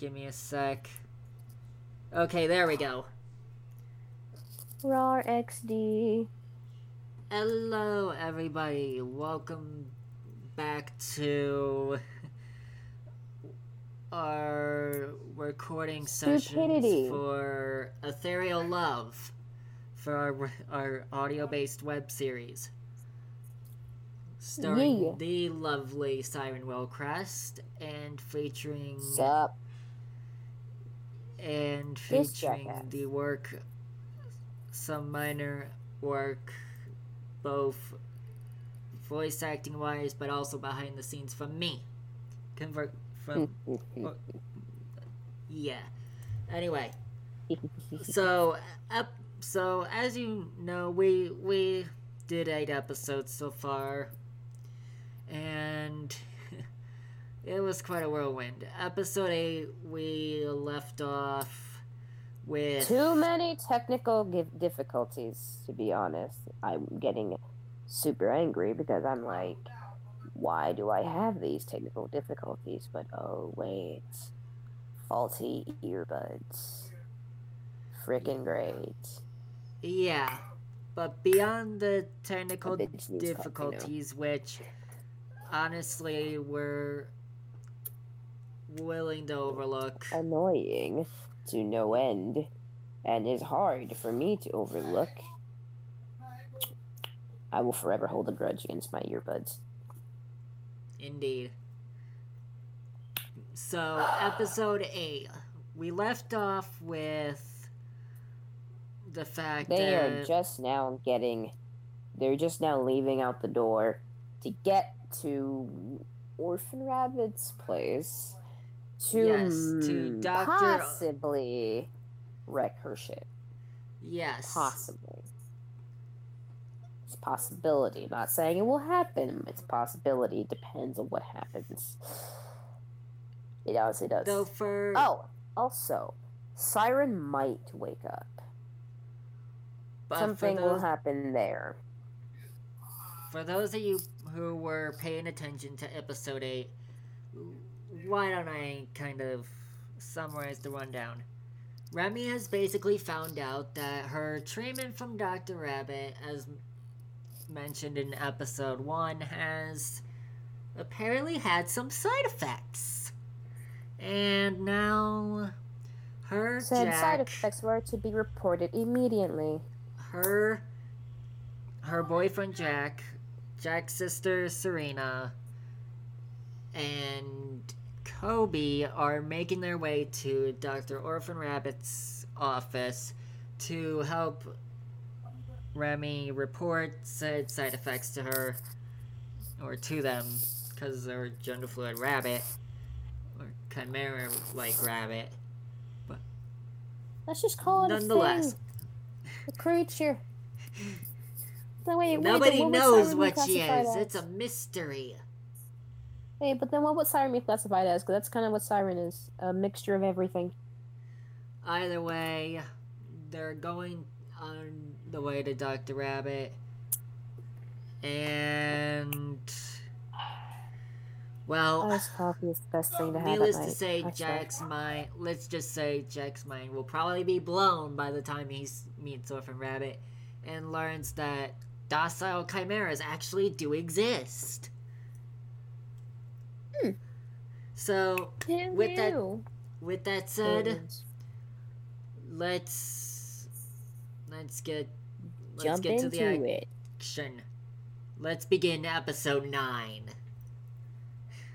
Give me a sec. Okay, there we go. RAR XD. Hello, everybody. Welcome back to our recording sessions for Ethereal Love for our, our audio based web series. Starring Yeah. the lovely Siren Wellcrest and featuring Sup? And featuring the work some minor work both voice acting wise but also behind the scenes from me. Convert from oh, yeah. Anyway so up so as you know we we did eight episodes so far and it was quite a whirlwind episode eight we left off with Too many technical difficulties, to be honest. I'm getting super angry because I'm like, why do I have these technical difficulties? But oh, wait. Faulty earbuds. Freaking great. Yeah, but beyond the technical A coffee now. difficulties, which honestly we're willing to overlook. Annoying to no end, and is hard for me to overlook. I will forever hold a grudge against my earbuds. Indeed. So, episode 8. We left off with the fact They are just now getting. They're just now leaving out the door to get to Orphan Rabbit's place to, Yes, to Dr. possibly wreck her ship. yes. Possibly. It's a possibility. Not saying it will happen. It's a possibility. Depends on what happens. It honestly does. Though for. Oh, also, Siren might wake up. but Something will happen there. For those of you who were paying attention to episode 8, why don't I kind of summarize the rundown? Remy has basically found out that her treatment from Dr. Rabbit, as mentioned in episode 1, has apparently had some side effects. And now her Said Jack side effects were to be reported immediately. her her boyfriend Jack, Jack's sister Serena, and Kobe are making their way to Dr. Orphan Rabbit's office to help Remy report said side effects to her or to them because they're gender fluid rabbit or chimera like rabbit. But Let's just call it Nonetheless. a thing. A creature. No, wait, wait, Nobody knows what she is. It's a mystery. Wait, but then what would Siren be classified as? Because that's kind of what Siren is. A mixture of everything. Either way, they're going on the way to Dr. Rabbit. And. Well, Iced coffee is the best thing to have needless to say. Jack's mind. Let's just say Jack's mind will probably be blown by the time he meets Orphan Rabbit and learns that docile chimeras actually do exist. Hmm. So, Who with that with that said, Aliens. let's let's get let's Jump get to into the it. action. Let's begin episode nine.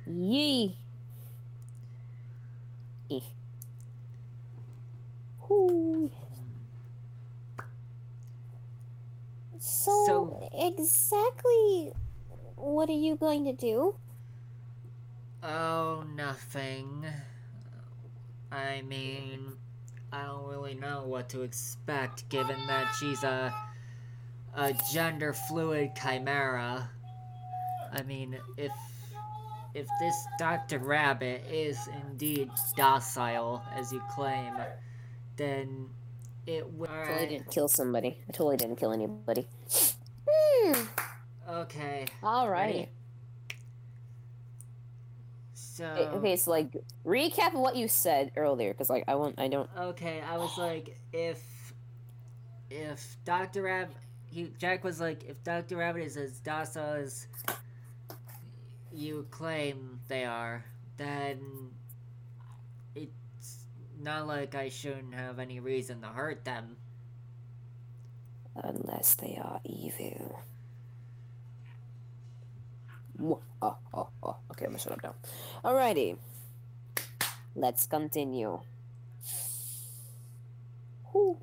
Yee. Eh. Hoo. So, So- exactly what are you going to do? Oh, nothing. I mean, I don't really know what to expect given that she's a a gender fluid chimera. I mean, if if this Dr. Rabbit is indeed docile as you claim, then it will I totally didn't kill somebody. I totally didn't kill anybody. Hmm. Okay. All Ready? Right. So Okay, so like recap what you said earlier, because like I won't, I don't. Okay, I was like, if if Doctor Rabbit, he Jack was like, if Doctor Rabbit is as docile as you claim they are, then it's not like I shouldn't have any reason to hurt them. Unless they are evil. Oh, oh, oh. Okay, I'm gonna shut up now. Alrighty. Let's continue. Whew.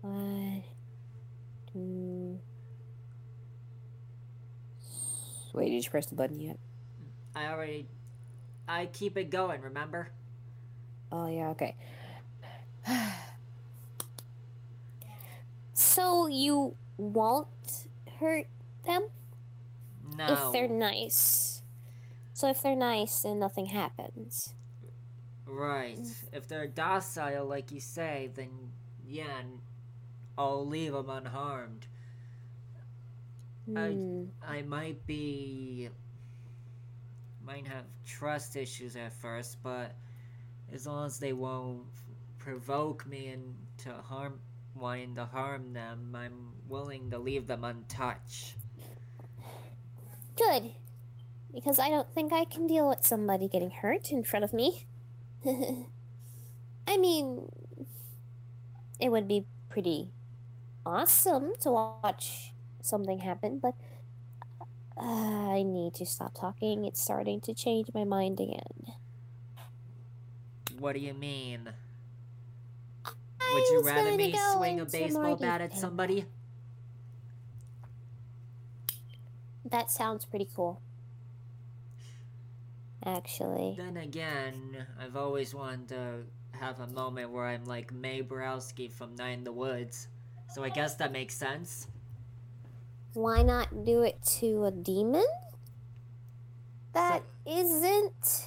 One, two. Wait, did you press the button yet? I already, I keep it going. Remember? Oh yeah, okay. so you won't hurt them No. if they're nice. So if they're nice, then nothing happens. Right. If they're docile, like you say, then yeah, I'll leave them unharmed. I- Hmm. I might be. might have trust issues at first, but as long as they won't provoke me into harm, wanting to harm them, I'm willing to leave them untouched. Good. Because I don't think I can deal with somebody getting hurt in front of me. I mean, it would be pretty awesome to watch something happen, but uh, I need to stop talking. It's starting to change my mind again. What do you mean? I Would you rather me swing a baseball bat at somebody? That sounds pretty cool. Actually. Then again, I've always wanted to have a moment where I'm like Mae Borowski from Night in the Woods. So I guess that makes sense. Why not do it to a demon? That not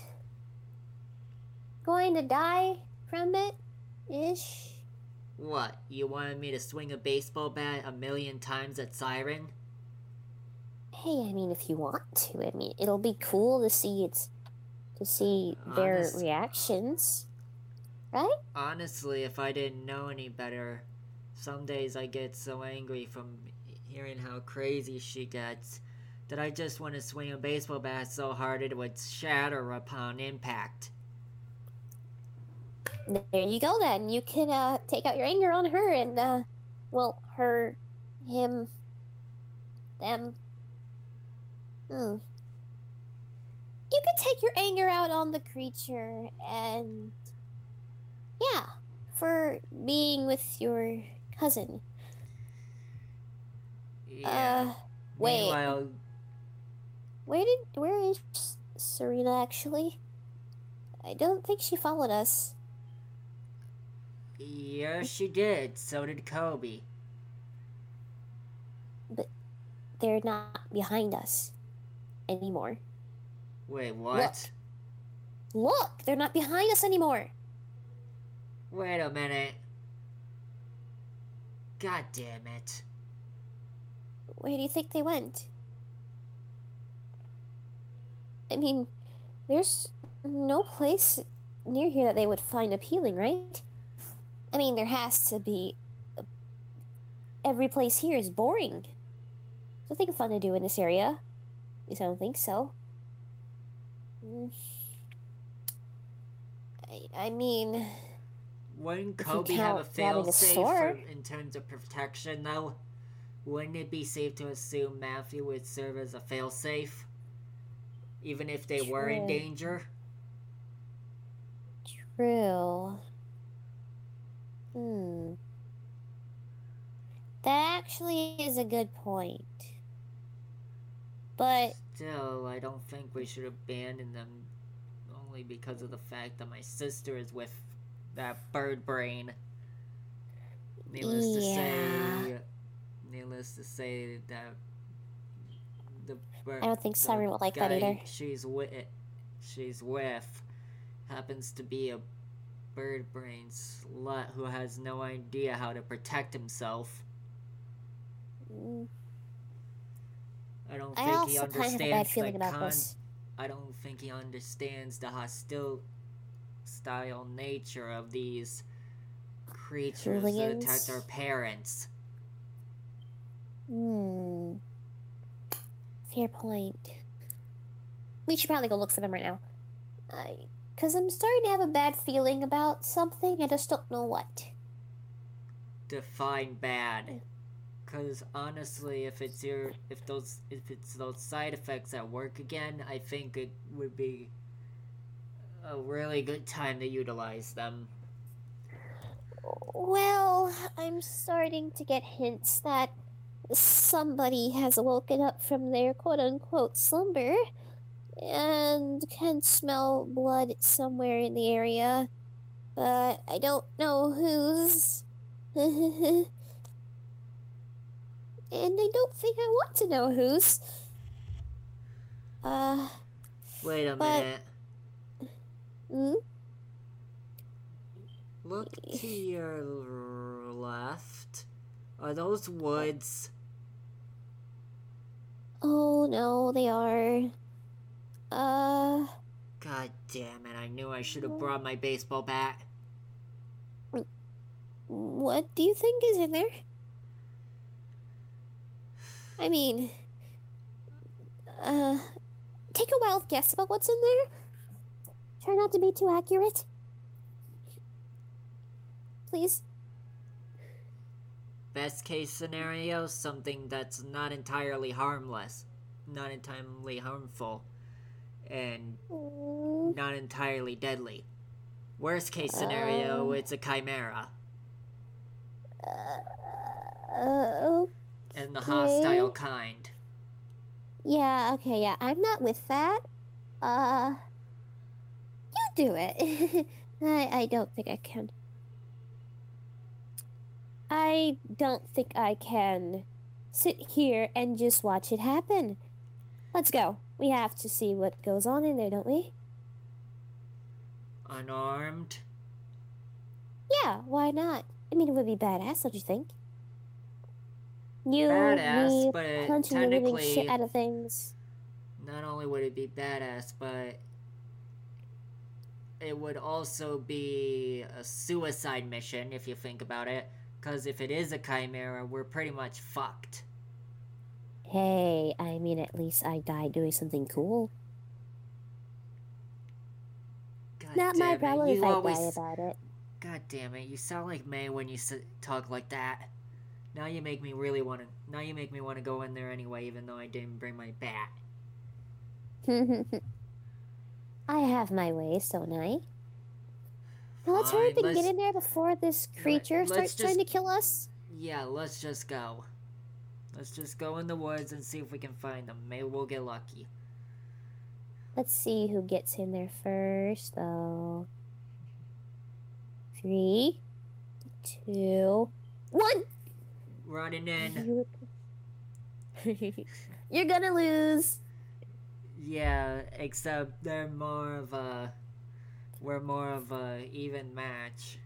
going to die from it ish. What, you wanted me to swing a baseball bat a million times at Siren? Hey, I mean, if you want to, I mean, it'll be cool to see its, to see their Honest- reactions. Right? Honestly, if I didn't know any better, some days I get so angry from hearing how crazy she gets that I just want to swing a baseball bat so hard it would shatter upon impact. There you go. Then you can uh, take out your anger on her and, uh, well, her, him, them. Hmm. You could take your anger out on the creature and, yeah, for being with your cousin. Yeah. Uh, wait. Meanwhile, where did where is Serena actually? I don't think she followed us. yeah, she did. So did Kobe. But they're not behind us anymore. Wait, what? Look, they're not behind us anymore. Wait a minute. God damn it. Where do you think they went? I mean, there's no place near here that they would find appealing, right? I mean, there has to be. Every place here is boring. Nothing fun to do in this area. I don't think so. Mm. I, I mean, Wouldn't Kobe have a failsafe a in terms of protection, though? Wouldn't it be safe to assume Matthew would serve as a failsafe? Even if they were in danger? True. Hmm. That actually is a good point. But Still, I don't think we should abandon them only because of the fact that my sister is with that bird brain. Needless to say, Yeah. needless to say that the bird. I don't think Siren would like that either. She's with, she's with, happens to be a bird brain slut who has no idea how to protect himself. mm, I don't I think he also kind of bad understands feeling the about con- this. I don't think he understands the hostile style nature of these creatures that Hooligans? attacked our parents. Hmm. Fair point. We should probably go look for them right now. I, cause I'm starting to have a bad feeling about something. I just don't know what. Define bad. Cause honestly, if it's your if those if it's those side effects at work again, I think it would be a really good time to utilize them. Well, I'm starting to get hints that somebody has woken up from their quote unquote slumber and can smell blood somewhere in the area, but I don't know whose. and I don't think I want to know whose. Uh, Wait a But- minute. mm, Look to your left. Are those woods? oh no, they are. Uh, God damn it, I knew I should have brought my baseball bat. What do you think is in there? I mean, uh, take a wild guess about what's in there. Try not to be too accurate. Please. Best case scenario, something that's not entirely harmless, not entirely harmful, and Mm, not entirely deadly. Worst case scenario, Um. it's a chimera, Uh, and the Okay. hostile kind. yeah, okay, yeah, I'm not with that. Uh, you do it. I, I don't think I can. I don't think I can sit here and just watch it happen. Let's go. We have to see what goes on in there, don't we? Unarmed? Yeah, why not? I mean, it would be badass, don't you think? You, Badass, but punching the shit technically- out of things. Not only would it be badass, but it would also be a suicide mission if you think about it. Because if it is a chimera, we're pretty much fucked. Hey, I mean, at least I died doing something cool. God Not damn my it, problem you if I always... die about it. God damn it! You sound like Mae when you talk like that. Now you make me really want to. Now you make me want to go in there anyway, even though I didn't bring my bat. I have my ways, don't I? Now let's hurry up and get in there before this creature let's starts trying to kill us. Yeah, let's just go. Let's just go in the woods and see if we can find them. Maybe we'll get lucky. Let's see who gets in there first, though. Three, two, one. Running in. You're gonna lose. Yeah, except they're more of a. We're more of a even match.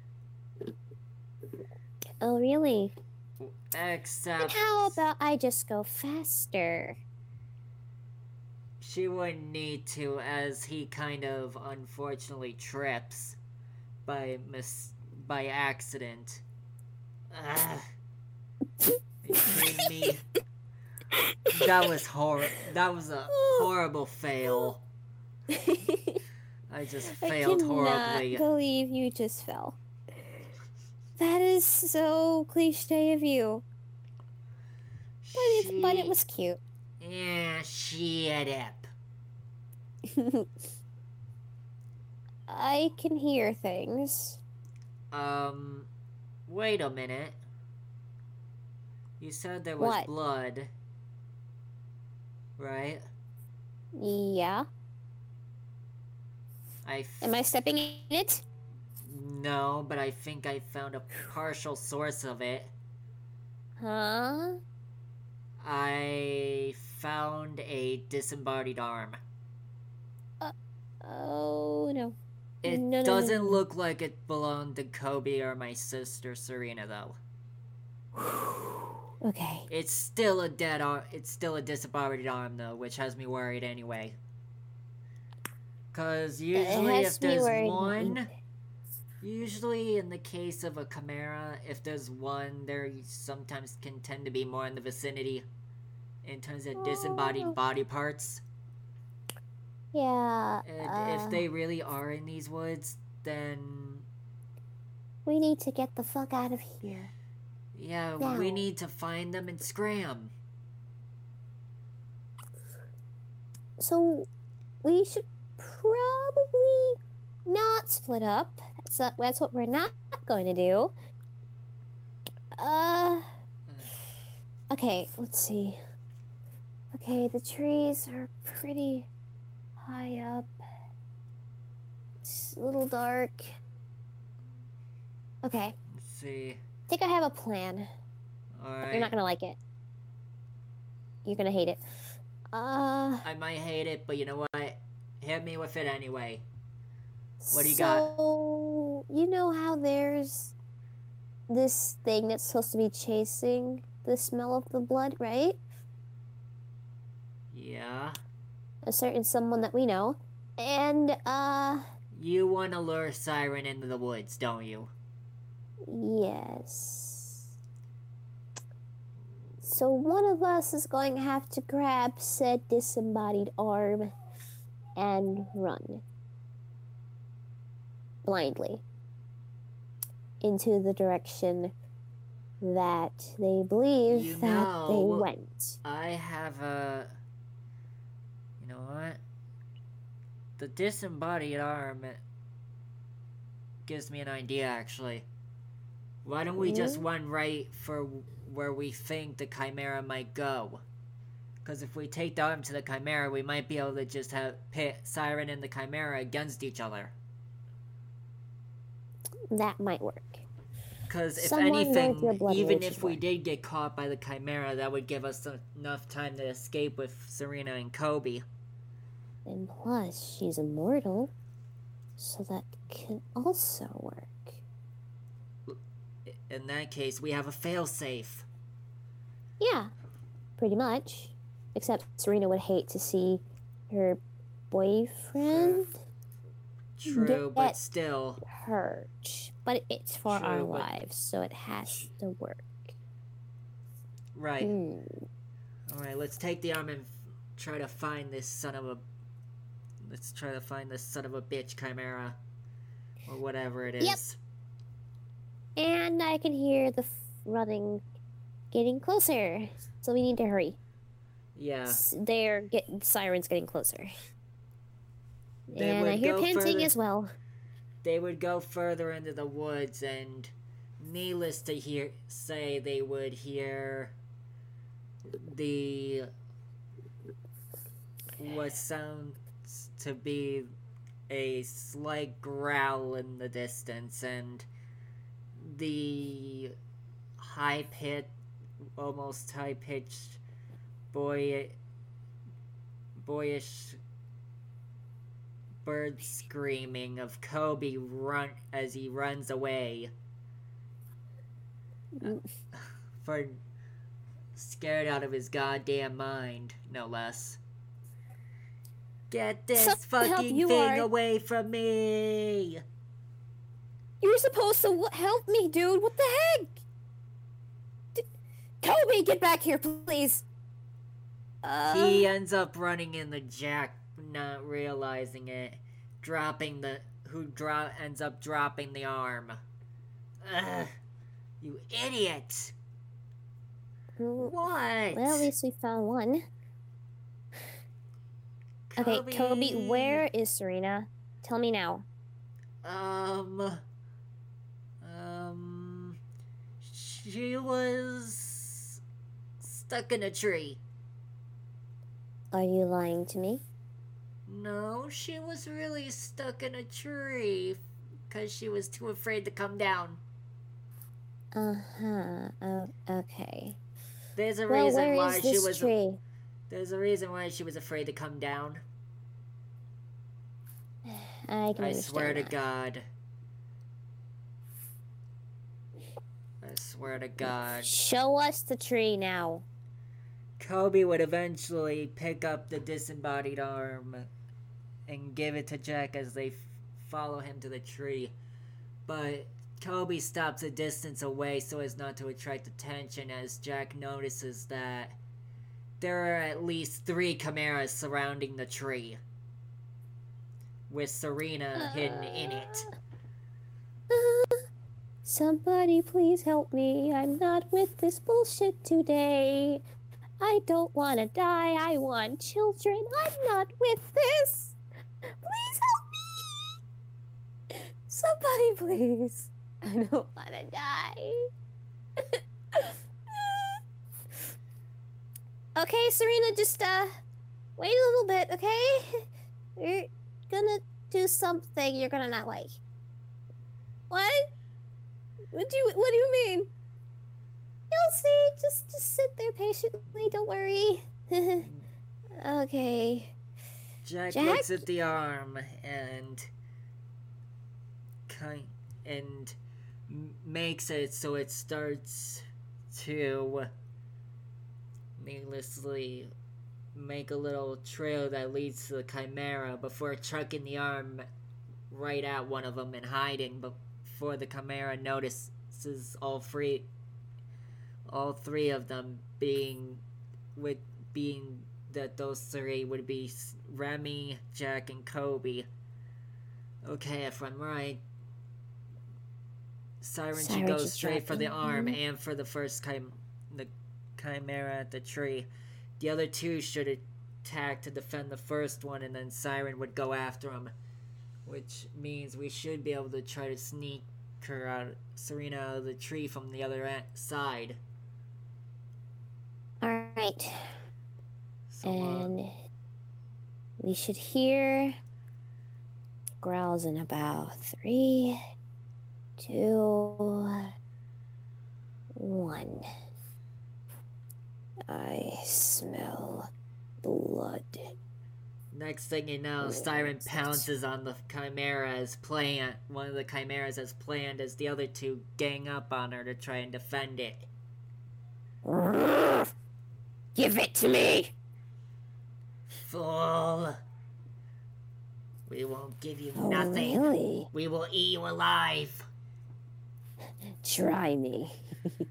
Oh, really? Except how about I just go faster? she wouldn't need to, as he kind of unfortunately trips by mis by accident. Ugh. Are you kidding me? That was hor. That was a horrible fail. I just failed cannot horribly. I believe you just fell. That is so cliche of you, but it, but it was cute. Yeah, shut up. I can hear things. Um, wait a minute. You said there was What? blood, right? Yeah. I f- Am I stepping in it? no, but I think I found a partial source of it. Huh? I found a disembodied arm. Uh, oh no. It no, doesn't no. look like it belonged to Kobe or my sister Serena, though. Okay. It's still a dead arm. It's still a disembodied arm, though, which has me worried anyway. Because usually, if there's one, usually in the case of a chimera, if there's one, there sometimes can tend to be more in the vicinity in terms of disembodied Oh. body parts. Yeah. And uh, if they really are in these woods, then We need to get the fuck out of here. Yeah, we need to find them and scram. So we should probably not split up. That's that's what we're not going to do. Uh. Okay, let's see. Okay, the trees are pretty high up. It's a little dark. Okay, Let's see. I think I have a plan. Alright. You're not gonna like it. You're gonna hate it. Uh. I might hate it, but you know what? Hit me with it anyway. What do you got? so, you know how there's this thing that's supposed to be chasing the smell of the blood, right? Yeah. A certain someone that we know. And, uh, You want to lure Siren into the woods, don't you? Yes. So, one of us is going to have to grab said disembodied arm and run blindly into the direction that they believe You that they went. I have a. You know what? The disembodied arm gives me an idea, actually. Why don't we just Mhm. run right for where we think the Chimera might go? Because if we take the arm to the Chimera, we might be able to just have pit Siren and the Chimera against each other. That might work. Because if Someone anything, even if we work. did get caught by the Chimera, that would give us enough time to escape with Serena and Kobe. And plus, she's immortal, so that can also work. In that case, we have a failsafe. Yeah, pretty much. Except Serena would hate to see her boyfriend True, but still. hurt. But it's for our True, but- lives, so it has to work. Right. Hmm. Alright, let's take the arm and try to find this son of a. Let's try to find this son of a bitch Chimera. Or whatever it is. Yep. And I can hear the running getting closer. So we need to hurry. Yeah. S- They're getting sirens getting closer. They and I hear panting further- as well. They would go further into the woods, and needless to hear, say, they would hear the what sounds to be a slight growl in the distance, and the high pit, almost high pitched, boy, boyish bird screaming of Kobe run as he runs away. Mm. For scared out of his goddamn mind, no less. Get this So fucking thing are- away from me! You're supposed to w- help me, dude. What the heck? D- Toby, get back here, please. Uh, he ends up running in the jack, not realizing it, dropping the who drop ends up dropping the arm. Ugh, you idiot! well, What? at least we found one. Okay, Toby, where is Serena? Tell me now. Um. She was stuck in a tree. Are you lying to me? No, she was really stuck in a tree because she was too afraid to come down. Uh huh. Oh, okay. There's a Well, reason why is she was. tree? There's a reason why she was afraid to come down. I can I swear to. God. I swear to God. Show us the tree now. Kobe would eventually pick up the disembodied arm and give it to Jack as they f- follow him to the tree. But Kobe stops a distance away so as not to attract attention as Jack notices that there are at least three chimeras surrounding the tree, with Serena hidden in it. Uh. Somebody please help me. I'm not with this bullshit today. I don't want to die. I want children. I'm not with this. Please help me. Somebody please. I don't want to die. okay, Serena, just uh wait a little bit, okay? You're gonna do something you're gonna not like. What? What do you What do you mean? You'll see. Just just sit there patiently. Don't worry. okay. Jack, Jack? looks at the arm and kind and makes it so it starts to needlessly make a little trail that leads to the chimera before chucking the arm right at one of them and hiding before the chimera notices all three all three of them being with being that those three would be Remy, Jack, and Kobe. Okay, if I'm right, Siren, should Siren go should straight for the arm Mhm. and for the first chim- the chimera at the tree. The other two should attack to defend the first one, and then Siren would go after him, which means we should be able to try to sneak Serena out of the tree from the other side. All right. So, uh, And we should hear growls in about three, two, one. I smell blood. Next thing you know, Oh, Siren pounces on the chimera as planned. One of the chimeras as planned as the other two gang up on her to try and defend it. Give it to me. Fool! We won't give you nothing. Oh, nothing. really? We will eat you alive. Try me.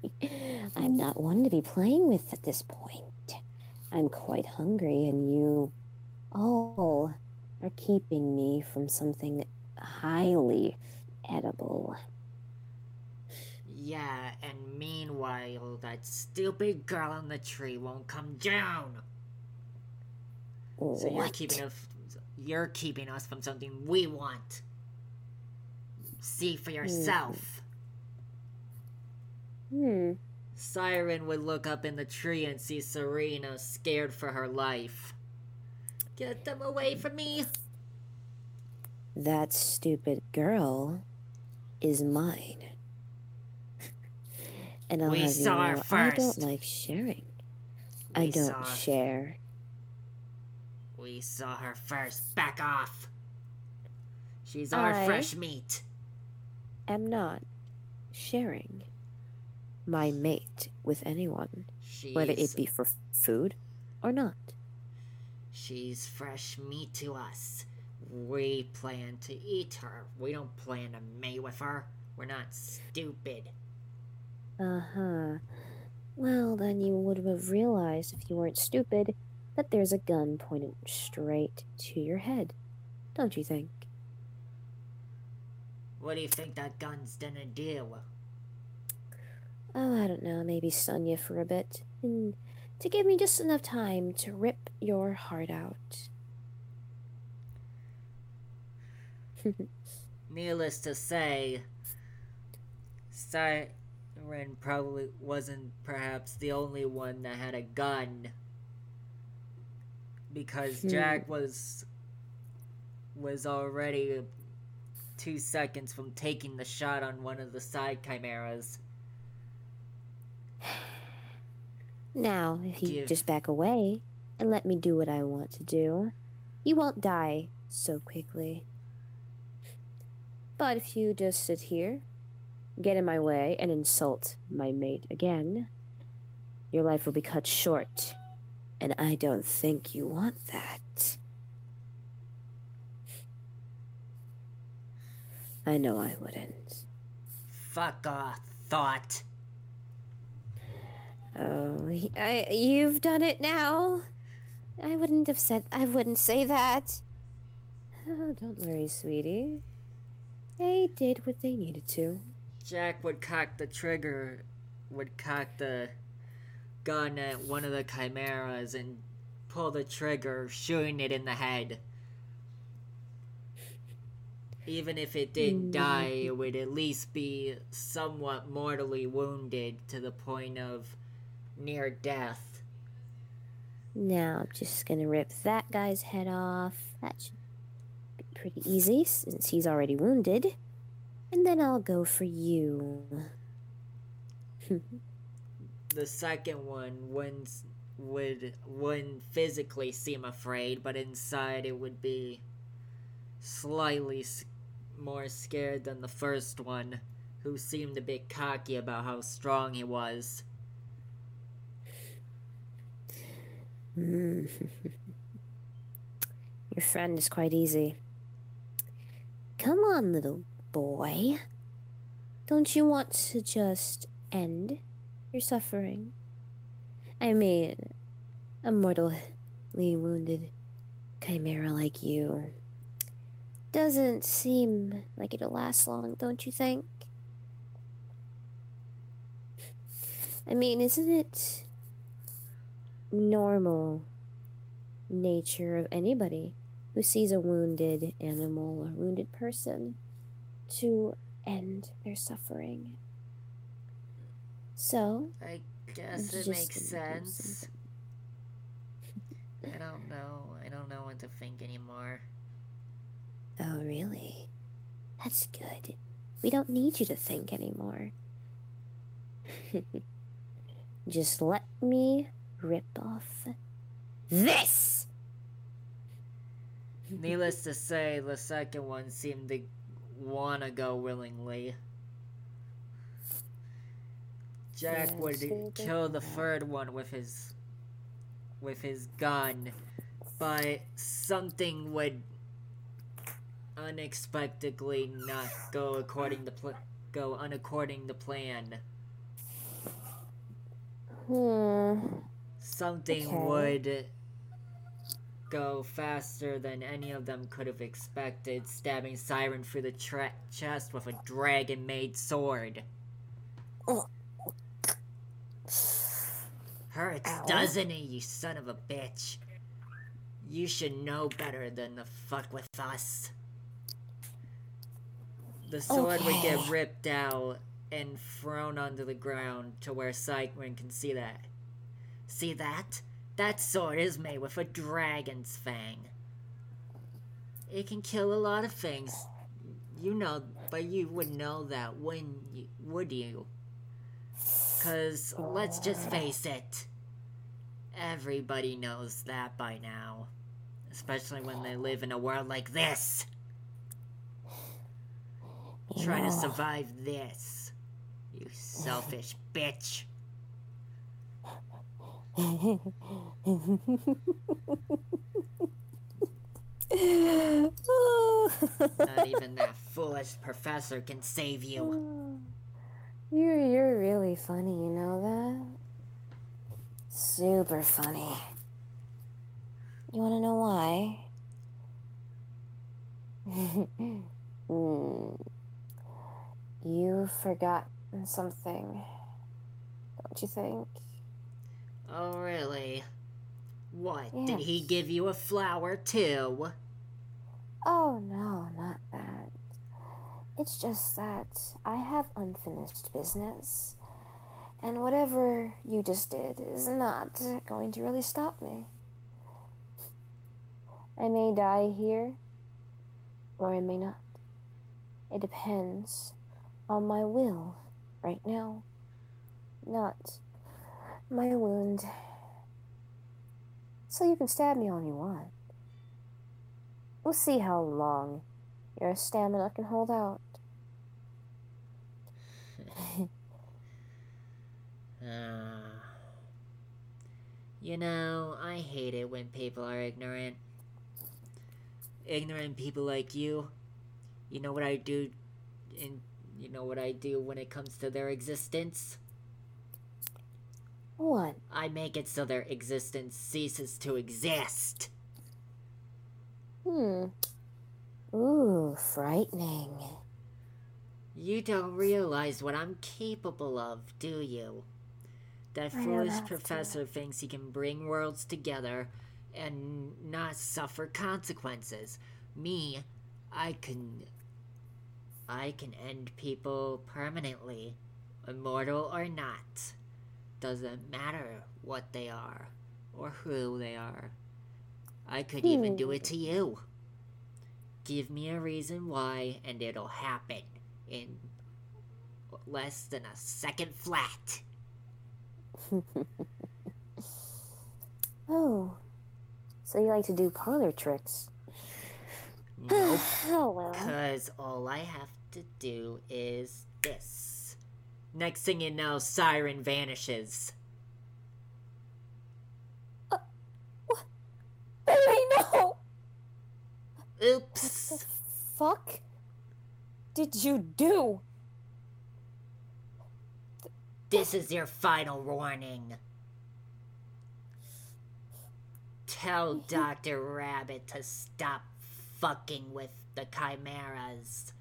I'm not one to be playing with at this point. I'm quite hungry, and you all are keeping me from something highly edible. Yeah, and meanwhile, that stupid girl in the tree won't come down. So you're keeping us. You're keeping us from something we want. See for yourself. Hmm. Siren would look up in the tree and see Serena scared for her life. Get them away from me! That stupid girl is mine. and I'll We have saw you know, I don't like sharing. I don't share. We saw her first. Back off! She's our I- fresh meat. I am not sharing my mate with anyone, She's, whether it be for food or not. She's fresh meat to us. We plan to eat her. We don't plan to mate with her. We're not stupid. Uh huh. Well, then you would have realized if you weren't stupid that there's a gun pointed straight to your head. Don't you think? What do you think that gun's gonna do? Oh, I don't know, maybe stun you for a bit. And to give me just enough time to rip your heart out. Needless to say, Siren probably wasn't perhaps the only one that had a gun. Because Hmm. Jack was was already two seconds from taking the shot on one of the side chimeras. Now, if you Give- just back away and let me do what I want to do, you won't die so quickly. But if you just sit here, get in my way, and insult my mate again, your life will be cut short. And I don't think you want that. I know I wouldn't. Fuck off, thought. Oh, he- I, you've done it now. I wouldn't have said. I wouldn't say that. oh, don't worry, sweetie. They did what they needed to. Jack would cock the trigger, would cock the gun at one of the chimeras and pull the trigger, shooting it in the head. Even if it didn't hmm. die, it would at least be somewhat mortally wounded to the point of near death. Now I'm just gonna rip that guy's head off. That should be pretty easy since he's already wounded. And then I'll go for you. The second one wouldn't, would, wouldn't physically seem afraid, but inside it would be slightly s- more scared than the first one, who seemed a bit cocky about how strong he was. Hmm. Mm. Your friend is quite easy. Come on, little boy. Don't you want to just end your suffering? I mean, a mortally wounded chimera like you doesn't seem like it'll last long, don't you think? I mean, isn't it normal nature of anybody who sees a wounded animal or wounded person to end their suffering. So, I guess it makes sense. I don't know. I don't know what to think anymore. oh, really? That's good. We don't need you to think anymore. Just let me rip off this! Needless to say, the second one seemed to wanna go willingly. Jack Yeah, would kill the third one with his with his gun, but something would unexpectedly not go according to pl- go unaccording to plan. Hmm. Something Okay. would go faster than any of them could have expected, stabbing Siren through the tra- chest with a dragon made sword. Oh. Hurts, Ow. doesn't it, you son of a bitch? You should know better than to fuck with us. The sword would get ripped out and thrown onto the ground to where Siren can see that. See that? That sword is made with a dragon's fang. It can kill a lot of things. You know, but you would know that, when you, would you? Cause let's just face it, everybody knows that by now, especially when they live in a world like this, trying to survive this. You selfish bitch. Not even that foolish professor can save you. You're you're really funny, you know that? Super funny. You want to know why? You've forgotten something, don't you think? Oh, really? What? Yes. Did he give you a flower too? Oh no, not that. It's just that I have unfinished business. And whatever you just did is not going to really stop me. I may die here, or I may not. It depends on my will right now, not my wound. So you can stab me all you want. We'll see how long your stamina can hold out. Uh, you know, I hate it when people are ignorant. Ignorant people like you. You know what I do in you know what I do when it comes to their existence? What? I make it so their existence ceases to exist. Hmm. Ooh, frightening. You don't realize what I'm capable of, do you? That I foolish have to. professor thinks he can bring worlds together and not suffer consequences. Me, I can. I can end people permanently, immortal or not. Doesn't matter what they are or who they are. I could even do it to you. Give me a reason why, and it'll happen in less than a second flat. Oh. So you like to do parlor tricks? Nope. oh well. Because all I have to do is this. Next thing you know, Siren vanishes. Uh, what? Barry, no! Oops. What the fuck did you do? This is your final warning. Tell mm-hmm. Dr. Rabbit to stop fucking with the chimeras.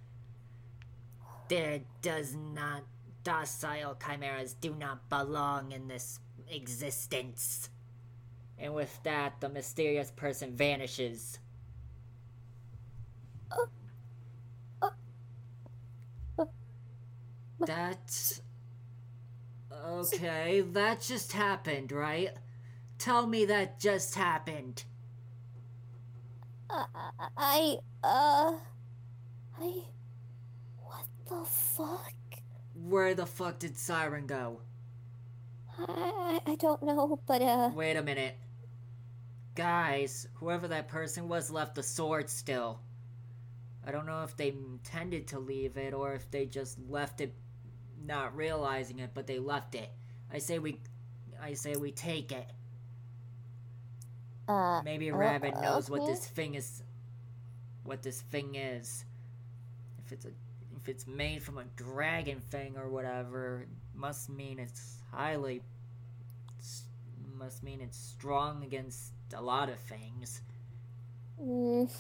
There does not. Docile chimeras do not belong in this existence. And with that, the mysterious person vanishes. That. Okay, that just happened, right? Tell me that just happened. Uh, I, uh. I. What the fuck? Where the fuck did Siren go? I, I, don't know, but, uh. Wait a minute. Guys, whoever that person was left the sword still. I don't know if they intended to leave it or if they just left it not realizing it, but they left it. I say we I say we take it. Uh, Maybe uh, Rabbit knows what this thing is what this thing is. If it's a if it's made from a dragon thing or whatever, must mean it's highly must mean it's strong against a lot of things. mm,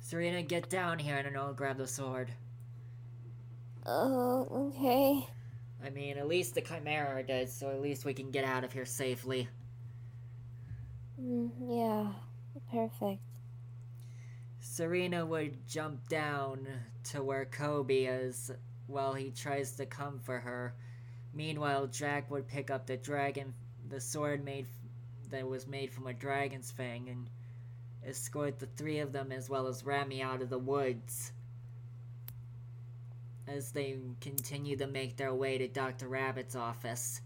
Serena, get down here and I'll grab the sword. uh, okay. I mean, at least the Chimera did, so at least we can get out of here safely. Mm, yeah, perfect. Serena would jump down to where Kobe is while he tries to come for her. Meanwhile, Jack would pick up the dragon, the sword made that was made from a dragon's fang, and escort the three of them as well as Rami out of the woods. As they continue to make their way to Dr. Rabbit's office.